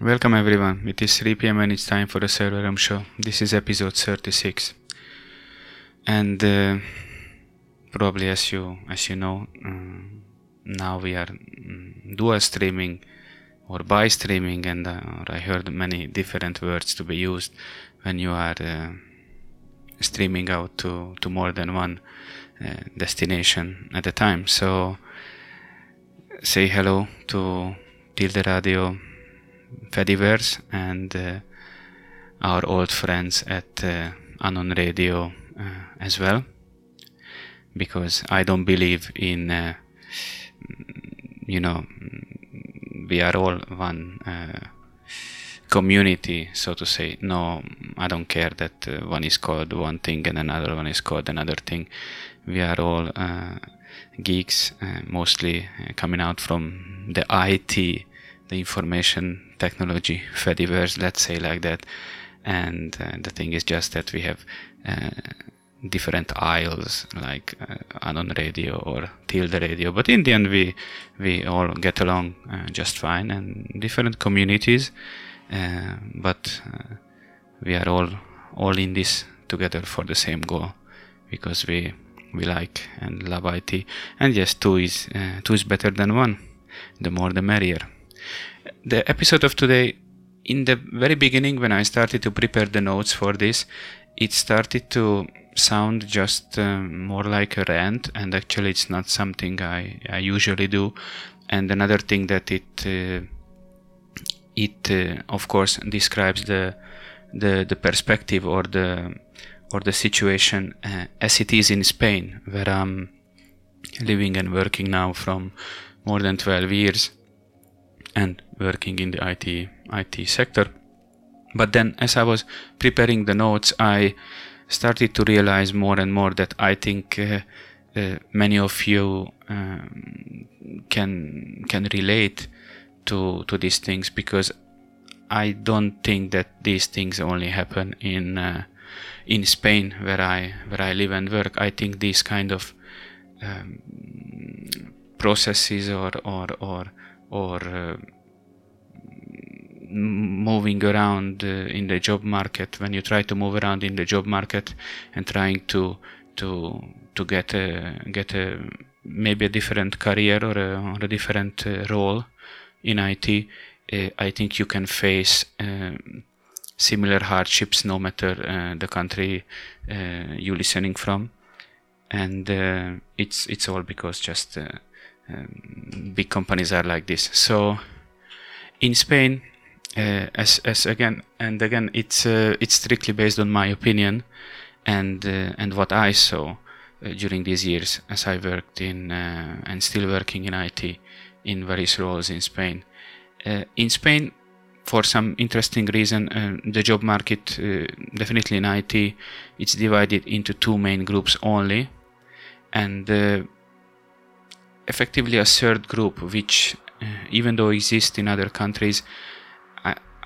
Welcome everyone. It is 3 p.m. and it's time for the Server Room Show. This is episode 36, and uh, probably as you as you know, um, now we are um, dual streaming or by streaming, and uh, I heard many different words to be used when you are uh, streaming out to to more than one uh, destination at a time. So say hello to Tilde Radio Fediverse and uh, our old friends at uh, Anon Radio uh, as well, because I don't believe in, uh, you know, we are all one uh, community, so to say. No, I don't care that uh, one is called one thing and another one is called another thing. We are all geeks, mostly coming out from the IT, the information technology Fediverse, let's say like that. And uh, the thing is just that we have uh, different aisles like uh, Anon Radio or Tilde Radio, but in the end we we all get along uh, just fine and different communities, uh, but uh, we are all all in this together for the same goal because we we like and love IT. And yes, two is two is better than one. The more the merrier the episode of today, in the very beginning, when I started to prepare the notes for this, it started to sound just um, more like a rant, and actually, it's not something I, I usually do. And another thing that it uh, it uh, of course describes the the the perspective or the or the situation uh, as it is in Spain, where I'm living and working now from more than 12 years and working in the IT IT sector. But then, as I was preparing the notes, I started to realize more and more that I think uh, uh, many of you um, can can relate to to these things because I don't think that these things only happen in uh, in Spain where I where I live and work. I think these kind of um, processes or or or or uh, moving around uh, in the job market. When you try to move around in the job market and trying to to to get a get a maybe a different career or a, or a different uh, role in IT uh, I think you can face um, similar hardships no matter uh, the country uh, you're listening from. And uh, it's it's all because just um, big companies are like this so in Spain uh, as as again and again it's uh, it's strictly based on my opinion and uh, and what I saw during these years as I worked in and still working in IT in various roles in Spain. in Spain, for some interesting reason, uh, the job market, uh, definitely in IT, it's divided into two main groups only, and uh, effectively a third group, which even though exists in other countries,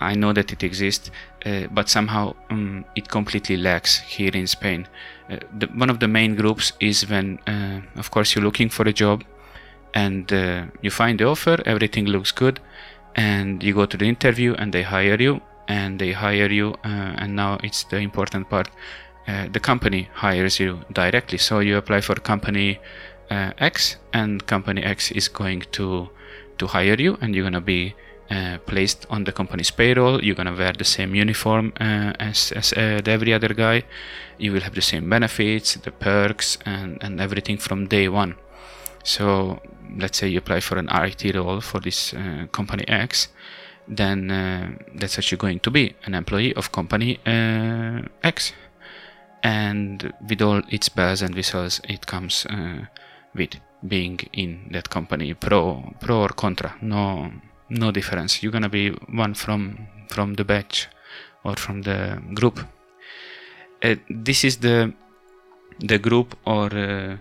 I know that it exists, uh, but somehow um, it completely lacks here in Spain. Uh, the, one of the main groups is when, uh, of course, you're looking for a job and uh, you find the offer, everything looks good, and you go to the interview and they hire you, and they hire you, uh, and now it's the important part. Uh, the company hires you directly, so you apply for a company X, and company X is going to to hire you, and you're gonna be uh, placed on the company's payroll. You're gonna wear the same uniform uh, as, as uh, every other guy. You will have the same benefits, the perks, and, and everything from day one. So let's say you apply for an IT role for this uh, company X, then uh, that's what you're going to be an employee of company X. And with all its bells and whistles, it comes with being in that company pro pro or contra no no difference. You're gonna be one from from the batch or from the group. Uh, this is the the group or uh,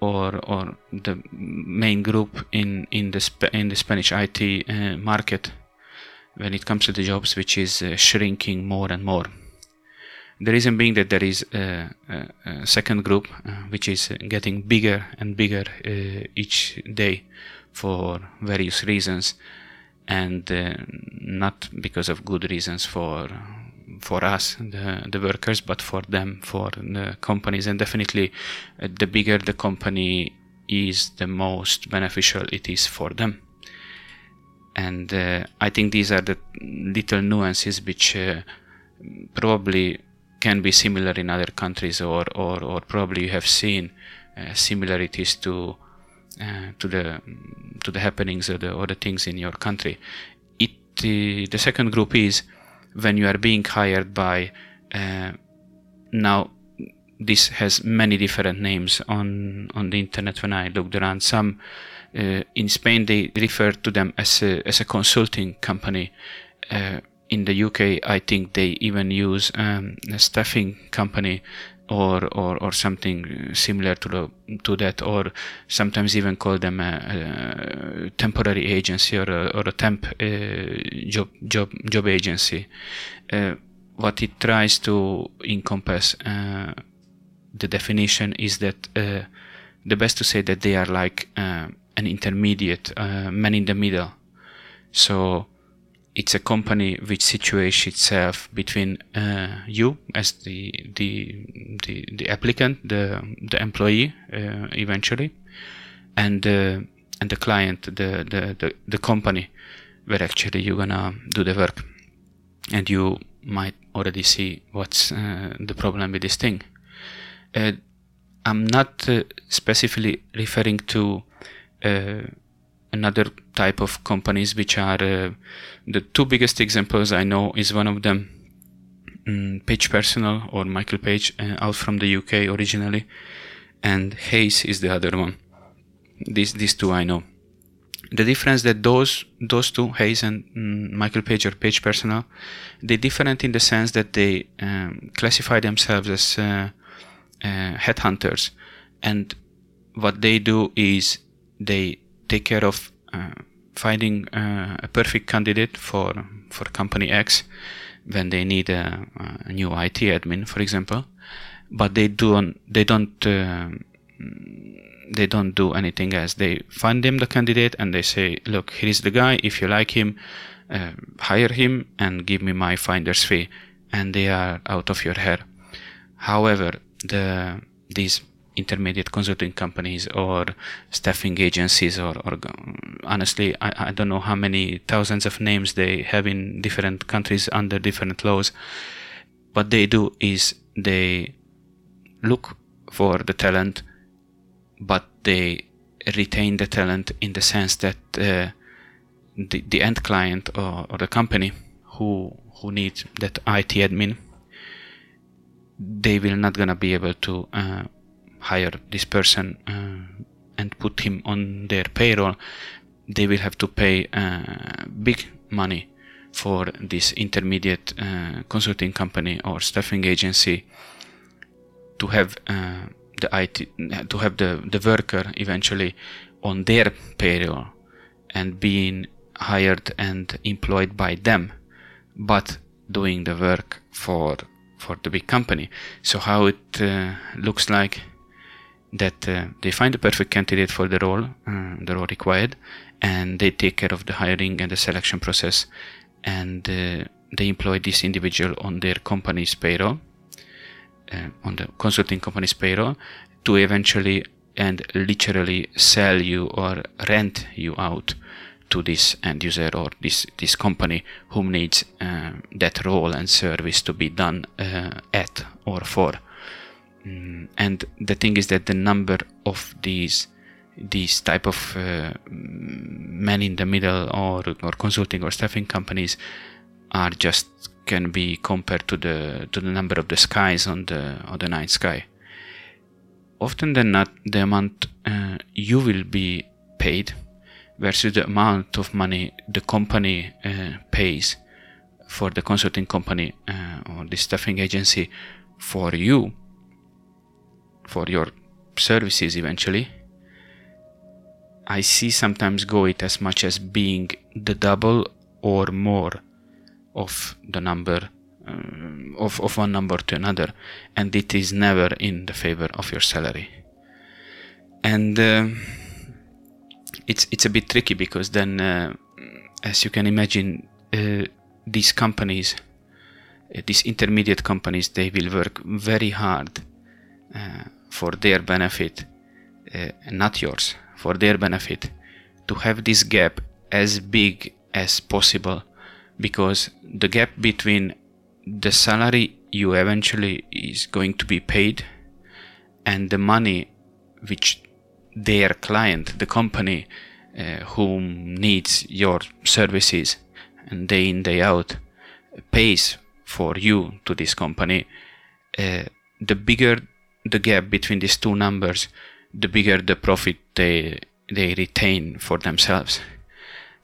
or or the main group in in the Sp- in the Spanish IT uh, market when it comes to the jobs, which is uh, shrinking more and more. The reason being that there is a, a, second group uh, which is getting bigger and bigger uh, each day for various reasons. And uh, not because of good reasons for for us the the workers but for them for the companies. And definitely uh, the bigger the company is the most beneficial it is for them. And uh, i think these are the little nuances which uh, probably can be similar in other countries or or, or probably you have seen uh, similarities to uh, to the to the happenings or the, or the things in your country. It the, the second group is when you are being hired by uh, now this has many different names on on the internet when I looked around some uh, in Spain they refer to them as a, as a consulting company uh, in the UK I think they even use um, a staffing company or, or, or something similar to the, to that, or sometimes even call them a, a temporary agency or a, or a temp uh, job job job agency. Uh, what it tries to encompass uh, the definition is that uh, the best to say that they are like uh, an intermediate uh, man in the middle. So it's a company which situates itself between uh, you as the, the the the applicant, the the employee uh, eventually, and uh, and the client, the, the the the company where actually you're gonna do the work, and you might already see what's uh, the problem with this thing. Uh, I'm not uh, specifically referring to another type of companies which are uh, the two biggest examples I know is one of them um, Page personal or Michael Page uh, out from the UK originally and Hays is the other one. These these two I know. The difference that those those two Hays and um, Michael Page or Page personal they different in the sense that they um, classify themselves as uh, uh, headhunters. And what they do is they take care of uh, finding uh, a perfect candidate for for company X when they need a, a new IT admin, for example, but they don't they don't uh, they don't do anything else. They find them the candidate and they say, look, here is the guy. If you like him, uh, hire him and give me my finder's fee, and they are out of your hair. However, the these intermediate consulting companies or staffing agencies or, or honestly I, I don't know how many thousands of names they have in different countries under different laws. What they do is they look for the talent but they retain the talent in the sense that uh, the, the end client or, or the company who who needs that IT admin they will not gonna be able to uh, hire this person uh, and put him on their payroll, they will have to pay uh, big money for this intermediate uh, consulting company or staffing agency to have uh, the IT to have the, the worker eventually on their payroll and being hired and employed by them but doing the work for for the big company. So how it uh, looks like that uh, they find the perfect candidate for the role, uh, the role required, and they take care of the hiring and the selection process, and uh, they employ this individual on their company's payroll, uh, on the consulting company's payroll, to eventually and literally sell you or rent you out to this end user or this this company whom needs uh, that role and service to be done uh, at or for Mm, and the thing is that the number of these these type of uh, men in the middle or or consulting or staffing companies are just can be compared to the to the number of the skies on the on the night sky. Often than not, the amount uh, you will be paid versus the amount of money the company uh, pays for the consulting company uh, or the staffing agency for you for your services eventually. I see sometimes go it as much as being the double or more of the number um, of, of one number to another and it is never in the favor of your salary. And uh, it's it's a bit tricky because then uh, as you can imagine uh, these companies, uh, these intermediate companies, they will work very hard uh, for their benefit, uh, not yours, for their benefit, to have this gap as big as possible, because the gap between the salary you eventually is going to be paid and the money which their client, the company uh, whom needs your services and day in day out pays for you to this company, uh, the bigger the gap between these two numbers, the bigger the profit they they retain for themselves.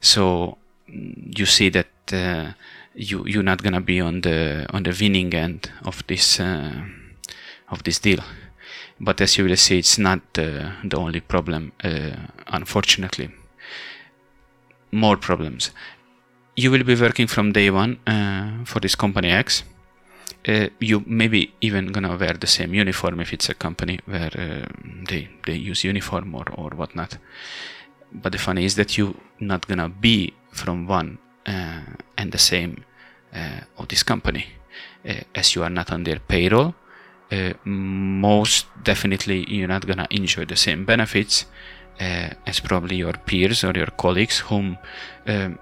So you see that uh, you you're not gonna be on the on the winning end of this uh, of this deal. But as you will see, it's not uh, the only problem. Uh, unfortunately, more problems. You will be working from day one uh, for this company X. Uh, you maybe even gonna wear the same uniform if it's a company where uh, they they use uniform or or whatnot. But the funny is that you not gonna be from one uh, and the same uh, of this company uh, as you are not on their payroll. most definitely, you're not gonna enjoy the same benefits as probably your peers or your colleagues, whom um,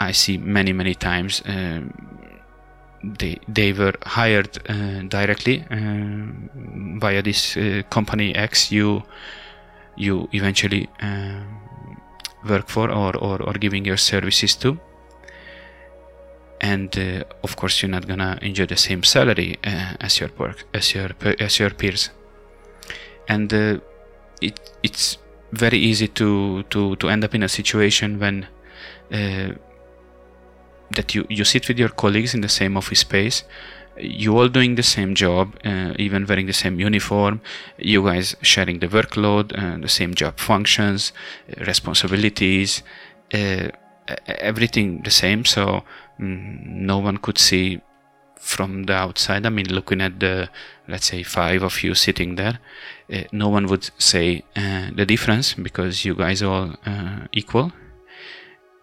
I see many many times. Um, they they were hired uh, directly uh, via this uh, company X you you eventually work for or, or, or giving your services to. And uh, of course you're not gonna enjoy the same salary uh, as your work as your as your peers. And uh, it it's very easy to to to end up in a situation when that you you sit with your colleagues in the same office space. You all doing the same job uh, even wearing the same uniform. You guys sharing the workload and the same job functions responsibilities everything the same. So mm, no one could see from the outside. I mean looking at the let's say five of you sitting there uh, no one would say uh, the difference because you guys are all uh, equal.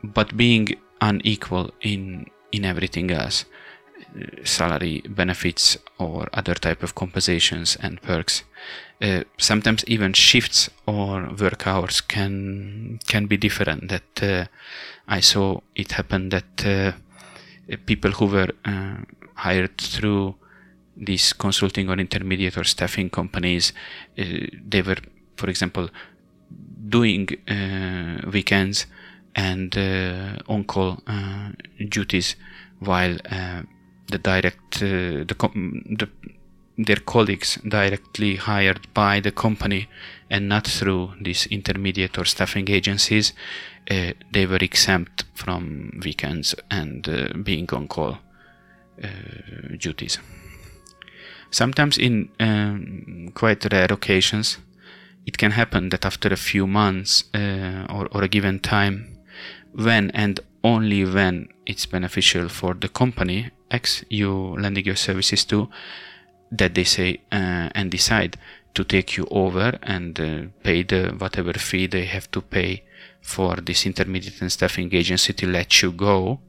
But being unequal in in everything else. Uh, salary benefits or other type of compensations and perks. Uh, sometimes even shifts or work hours can can be different. That uh, I saw it happen that uh, people who were uh, hired through these consulting or intermediate or staffing companies, uh, they were, for example, doing weekends and uh, on-call duties while the direct the, the their colleagues directly hired by the company and not through these intermediate or staffing agencies, uh, they were exempt from weekends and uh, being on call uh, duties. Sometimes, in um, quite rare occasions, it can happen that after a few months uh, or, or a given time, when and only when it's beneficial for the company X you lending your services to, that they say uh, and decide to take you over and uh, pay the whatever fee they have to pay for this intermediate and staffing agency to let you go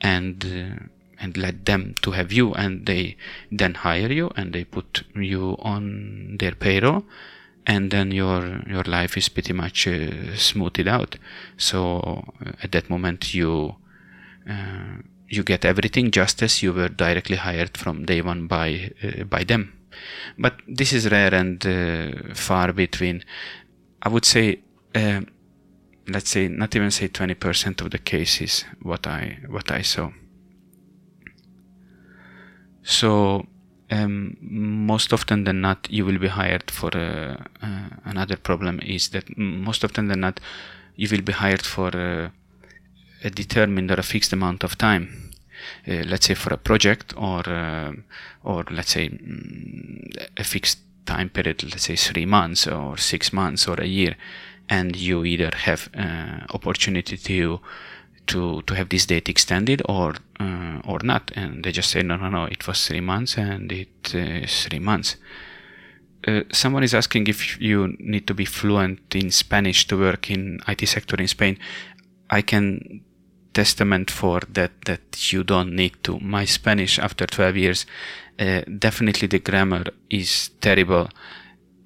and uh, and let them to have you. And they then hire you and they put you on their payroll and then your your life is pretty much uh, smoothed out so uh, at that moment you uh, you get everything just as you were directly hired from day one by uh, by them. But this is rare and uh, far between. I would say, uh, let's say, not even say twenty percent of the cases what I what I saw. So um, most often than not, you will be hired for uh, uh, another problem is that most often than not, you will be hired for uh, a determined or a fixed amount of time. Uh, let's say for a project or uh, or let's say mm, a fixed time period, let's say three months or six months or a year, and you either have uh, opportunity to to to have this date extended or uh, or not and they just say no no no it was three months and it is three months uh, someone is asking if you need to be fluent in Spanish to work in IT sector in Spain. I can testament for that that you don't need to. My Spanish after 12 years, uh, definitely the grammar is terrible.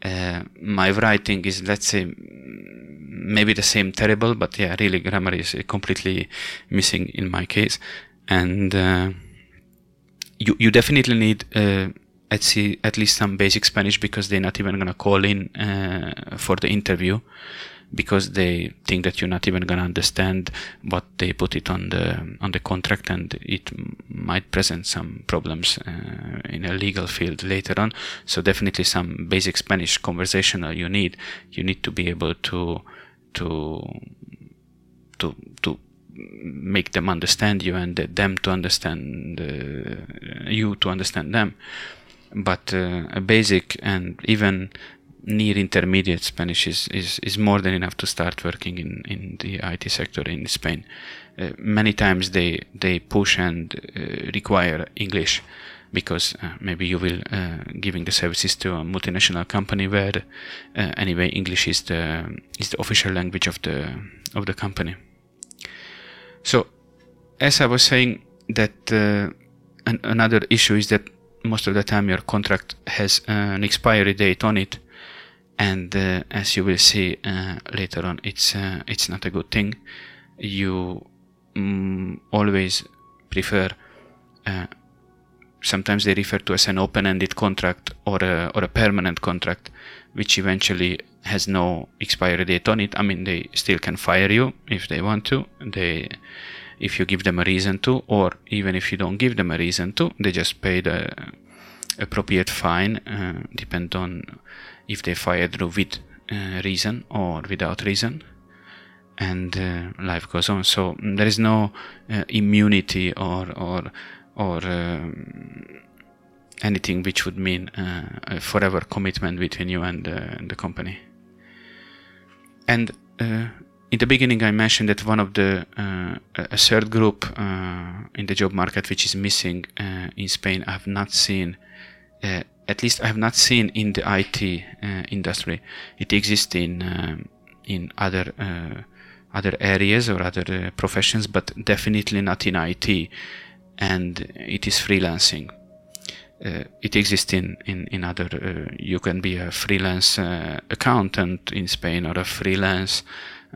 Uh, my writing is, let's say, maybe the same terrible, but yeah, really grammar is completely missing in my case, and uh, you you definitely need uh, at see at least some basic Spanish because they're not even gonna call in uh, for the interview because they think that you're not even gonna understand what they put it on the on the contract and it might present some problems uh, in a legal field later on. So definitely some basic spanish conversational you need you need to be able to to to to make them understand you and them to understand uh, you to understand them. But uh, a basic and even near intermediate Spanish is, is, is more than enough to start working in, in the IT sector in Spain. Uh, many times they they push and uh, require English because uh, maybe you will uh, giving the services to a multinational company where uh, anyway English is the is the official language of the of the company. So as I was saying that uh, an, another issue is that most of the time your contract has an expiry date on it and uh, as you will see uh, later on it's uh, it's not a good thing. You mm, always prefer sometimes they refer to as an open-ended contract or a, or a permanent contract which eventually has no expiry date on it. I mean they still can fire you if they want to. They if you give them a reason to or even if you don't give them a reason to they just pay the appropriate fine uh, depend on if they fired with uh, reason or without reason and uh, life goes on. So mm, there is no uh, immunity or or or um, anything which would mean uh, a forever commitment between you and, and the company. And uh, in the beginning I mentioned that one of the uh, a third group in the job market which is missing in Spain I have not seen at least I have not seen in the IT uh, industry. It exists in um, in other uh, other areas or other uh, professions, but definitely not in IT. And it is freelancing. Uh, it exists in in in other. Uh, you can be a freelance uh, accountant in Spain or a freelance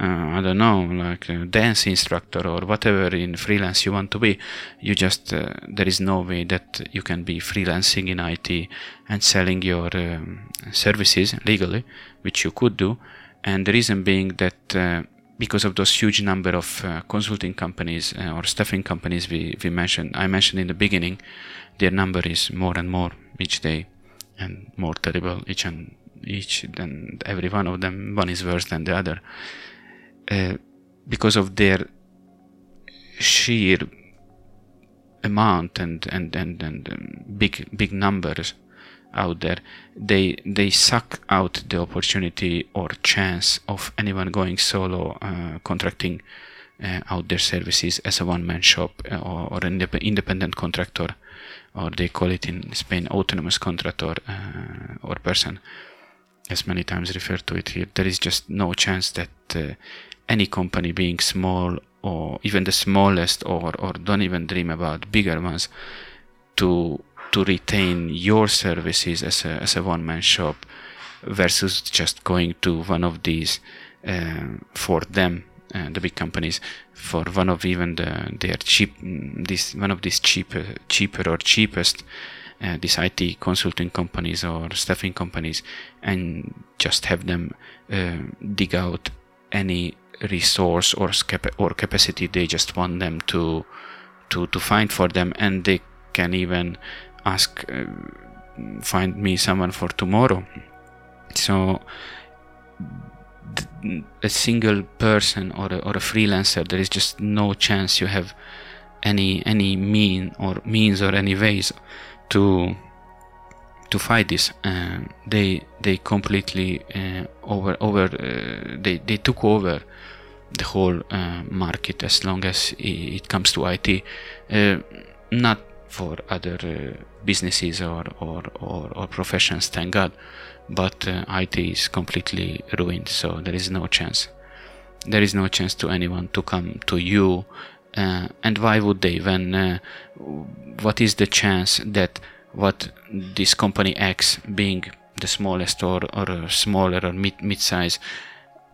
uh, I don't know, like a dance instructor or whatever in freelance you want to be. You just, uh, there is no way that you can be freelancing in IT and selling your um, services legally, which you could do. And the reason being that uh, because of those huge number of uh, consulting companies uh, or staffing companies we, we mentioned, I mentioned in the beginning, their number is more and more each day and more terrible each and each and every one of them. One is worse than the other. Uh, because of their sheer amount and and and, and um, big big numbers out there they they suck out the opportunity or chance of anyone going solo uh, contracting uh, out their services as a one-man shop uh, or, or an independent contractor or they call it in Spain autonomous contractor uh, or person as many times referred to it here. There is just no chance that uh, any company being small or even the smallest or, or don't even dream about bigger ones to to retain your services as a, as a one-man shop versus just going to one of these uh, for them uh, the big companies for one of even the their cheap this one of these cheaper cheaper or cheapest uh, these IT consulting companies or staffing companies and just have them uh, dig out any resource or or capacity they just want them to to to find for them and they can even ask uh, find me someone for tomorrow. So a single person or a, or a freelancer there is just no chance you have any any mean or means or any ways to to fight this uh, they they completely uh, over over uh, they they took over the whole uh, market as long as it comes to IT uh, not for other uh, businesses or, or, or, or, professions thank god but IT is completely ruined so there is no chance. There is no chance to anyone to come to you uh, and why would they when uh, what is the chance that what this company X being the smallest or, or smaller or mid mid size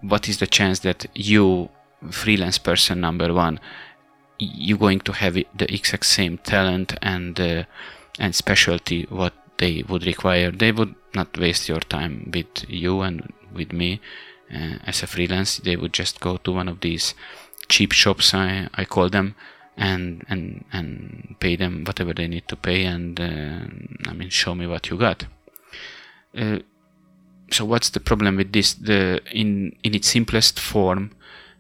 what is the chance that you freelance person number one you're going to have the exact same talent and uh, and specialty what they would require? They would not waste your time with you and with me uh, as a freelance. They would just go to one of these cheap shops I, I call them and and and pay them whatever they need to pay and uh, I mean show me what you got. Uh, so what's the problem with this? The in in its simplest form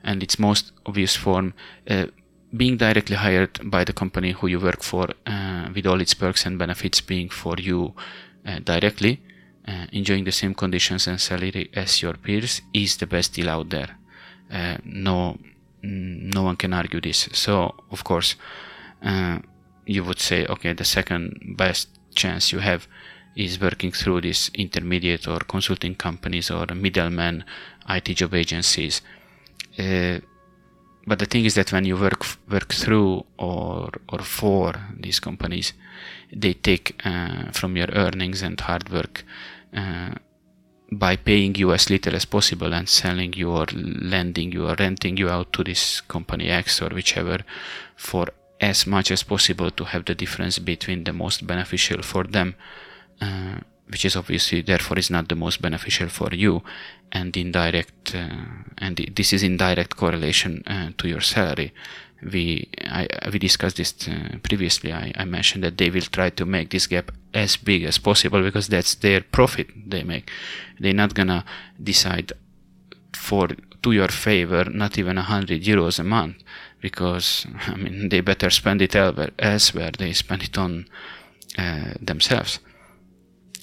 and its most obvious form uh, being directly hired by the company who you work for uh, with all its perks and benefits being for you uh, directly uh, enjoying the same conditions and salary as your peers is the best deal out there. No no one can argue this. So, of course, uh, you would say, okay, the second best chance you have is working through these intermediate or consulting companies or middlemen, IT job agencies. Uh, but the thing is that when you work work through or or for these companies, they take uh, from your earnings and hard work uh, by paying you as little as possible and selling you or lending you or renting you out to this company X or whichever for as much as possible to have the difference between the most beneficial for them, uh, which is obviously therefore is not the most beneficial for you, and indirect, uh, and this is in direct correlation uh, to your salary we I, we discussed this uh, previously. I, I mentioned that they will try to make this gap as big as possible because that's their profit they make. They're not gonna decide for to your favor not even a hundred euros a month because I mean they better spend it elsewhere. They spend it on uh, themselves.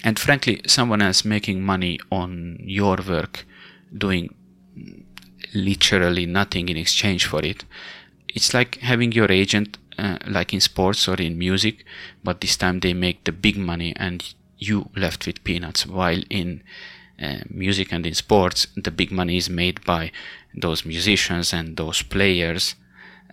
And frankly, someone else making money on your work, doing literally nothing in exchange for it, it's like having your agent uh, like in sports or in music but this time they make the big money and you left with peanuts while in uh, music and in sports the big money is made by those musicians and those players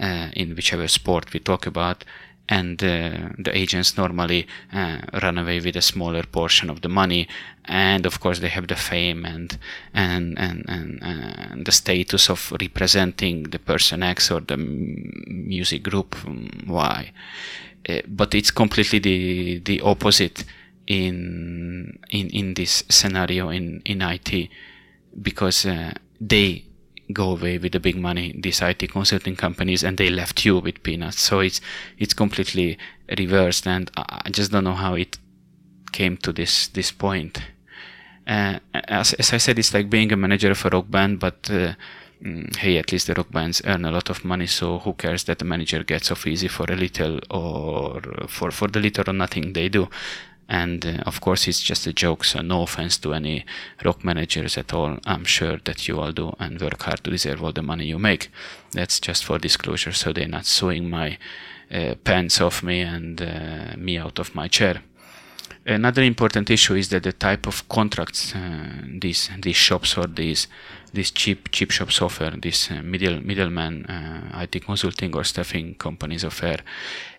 uh, in whichever sport we talk about and uh, the agents normally uh, run away with a smaller portion of the money. And of course they have the fame and and and and, and the status of representing the person X or the music group. Y uh, but it's completely the the opposite in in in this scenario in in IT because uh, they go away with the big money, these IT consulting companies, and they left you with peanuts. So it's it's completely reversed, and I just don't know how it came to this this point. Uh, as, as I said, it's like being a manager of a rock band, but uh, mm, hey, at least the rock bands earn a lot of money, so who cares that the manager gets off easy for a little or for for the little or nothing they do and uh, of course it's just a joke so no offense to any rock managers at all. I'm sure that you all do and work hard to deserve all the money you make. That's just for disclosure so they're not suing my uh, pants off me and uh, me out of my chair. Another important issue is that the type of contracts uh, these these shops or these these cheap cheap shops offer these uh, middle middleman uh, IT consulting or staffing companies offer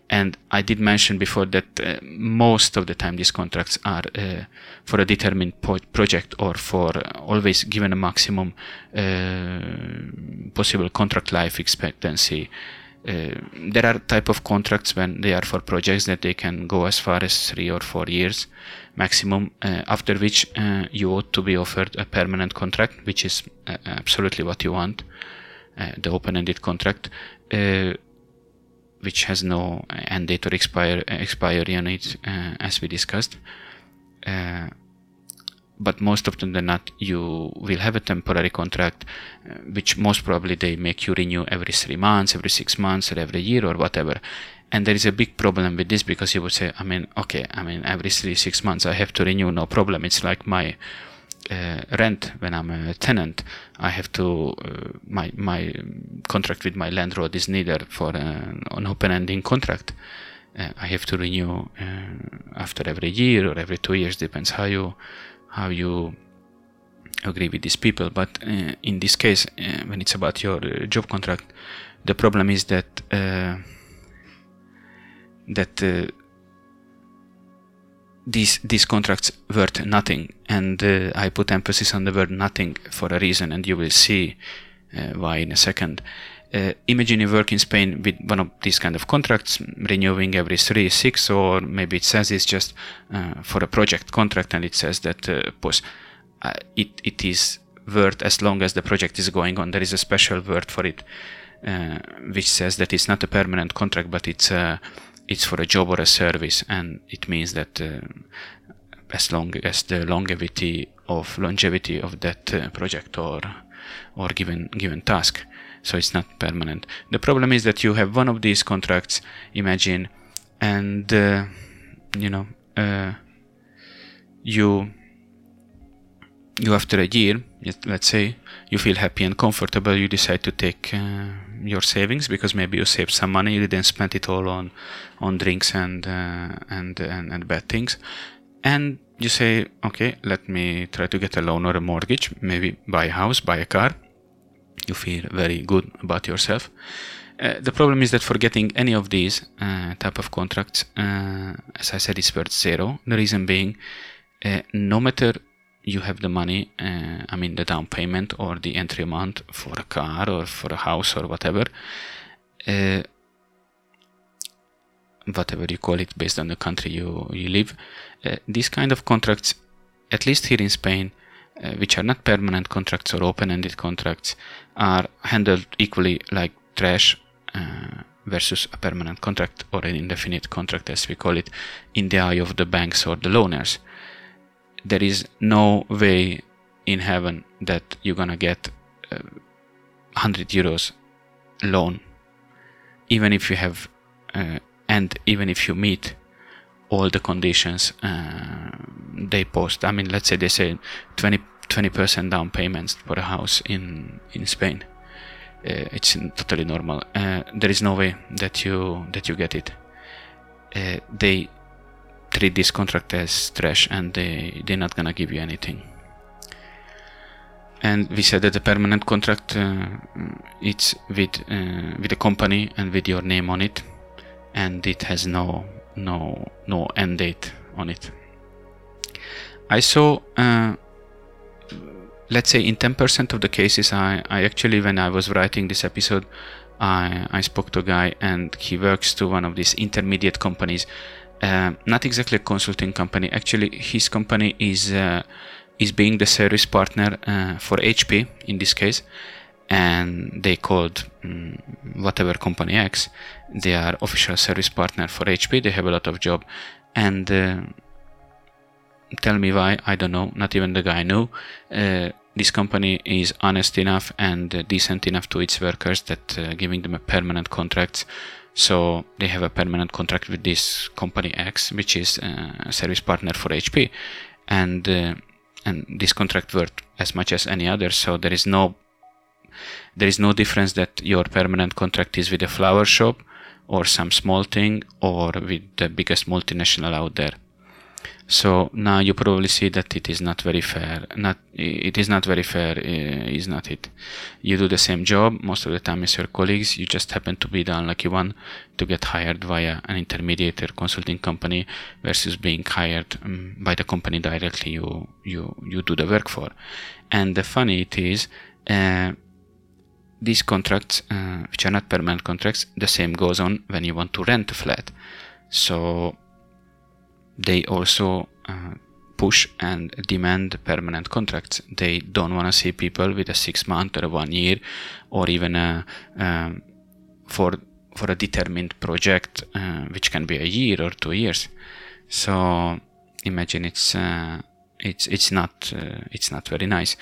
and I did mention before that uh, most of the time these contracts are uh, for a determined po- project or for uh, always given a maximum uh, possible contract life expectancy. Uh, there are type of contracts when they are for projects that they can go as far as three or four years maximum, uh, after which you ought to be offered a permanent contract, which is absolutely what you want, the open-ended contract which has no end date or expire expiry on it, uh, as we discussed. Uh, but most often than not, you will have a temporary contract, uh, which most probably they make you renew every three months, every six months, or every year, or whatever. And there is a big problem with this because you would say, I mean, okay, I mean, every three, six months I have to renew, no problem. It's like my uh, rent when I'm a tenant. I have to uh, my my contract with my landlord is neither for an, an open-ending contract. Uh, I have to renew uh, after every year or every two years, depends how you how you agree with these people. But uh, in this case, uh, when it's about your job contract, the problem is that uh, that uh, these these contracts worth nothing, and uh, I put emphasis on the word nothing for a reason, and you will see uh, why in a second. Uh, imagine you work in Spain with one of these kind of contracts, renewing every three, six, or maybe it says it's just uh, for a project contract, and it says that uh, uh, it it is worth as long as the project is going on. There is a special word for it, uh, which says that it's not a permanent contract, but it's a it's for a job or a service, and it means that uh, as long as the longevity of longevity of that uh, project or or given given task, so it's not permanent. The problem is that you have one of these contracts, imagine, and uh, you know uh, you you after a year, let's say, you feel happy and comfortable, you decide to take uh, your savings because maybe you saved some money, you didn't spend it all on on drinks and uh, and, and and bad things, and you say, okay, let me try to get a loan or a mortgage, maybe buy a house, buy a car. You feel very good about yourself. Uh, the problem is that for getting any of these uh, type of contracts, uh, as I said, it's worth zero. The reason being, uh, no matter you have the money, uh, I mean the down payment or the entry amount for a car or for a house or whatever, uh, whatever you call it based on the country you, you live, uh, these kind of contracts, at least here in Spain, uh, which are not permanent contracts or open-ended contracts, are handled equally like trash uh, versus a permanent contract or an indefinite contract as we call it in the eye of the banks or the loaners there is no way in heaven that you're gonna get uh, 100 euros loan. Even if you have uh, and even if you meet all the conditions uh, they post i mean let's say they say 20 20% down payments for a house in in spain. Uh, it's totally normal. Uh, there is no way that you that you get it. Uh, they treat this contract as trash and they, they're not gonna give you anything. And we said that the permanent contract uh, it's with uh, with a company and with your name on it, and it has no no no end date on it. I saw, uh, let's say, in 10% of the cases, I, I actually when I was writing this episode, I I spoke to a guy and he works to one of these intermediate companies uh, not exactly a consulting company. Actually, his company is uh, is being the service partner uh, for HP in this case, and they called um, whatever company X. They are official service partner for HP. They have a lot of job, and uh, tell me why I don't know. Not even the guy knew. Uh, this company is honest enough and decent enough to its workers that giving them a permanent contracts so they have a permanent contract with this company X, which is a service partner for HP, and uh, and this contract worth as much as any other. So there is no there is no difference that your permanent contract is with a flower shop or some small thing or with the biggest multinational out there. So now you probably see that it is not very fair. Not it is not very fair. Uh, is not it? You do the same job most of the time as your colleagues. You just happen to be the unlucky one to get hired via an intermediate or consulting company versus being hired um, by the company directly. You you you do the work for. And the funny it is. Uh, these contracts, uh, which are not permanent contracts, the same goes on when you want to rent a flat. So they also uh, push and demand permanent contracts. They don't want to see people with a six month or a one year or even a, um, for for a determined project, uh, which can be a year or two years. So imagine it's uh, it's it's not uh, it's not very nice.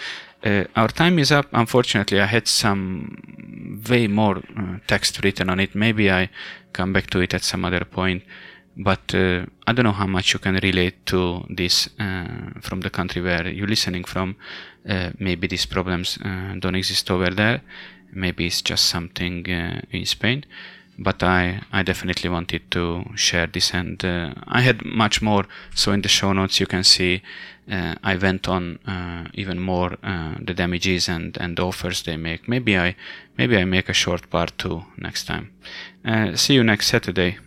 Uh, our time is up. Unfortunately, I had some way more uh, text written on it. Maybe I come back to it at some other point but uh, I don't know how much you can relate to this uh, from the country where you're listening from. Uh, maybe these problems uh, don't exist over there. Maybe it's just something uh, in Spain. but I, I definitely wanted to share this and uh, I had much more so in the show notes you can see I went on even more the damages and, and offers they make maybe I maybe I make a short part two next time see you next Saturday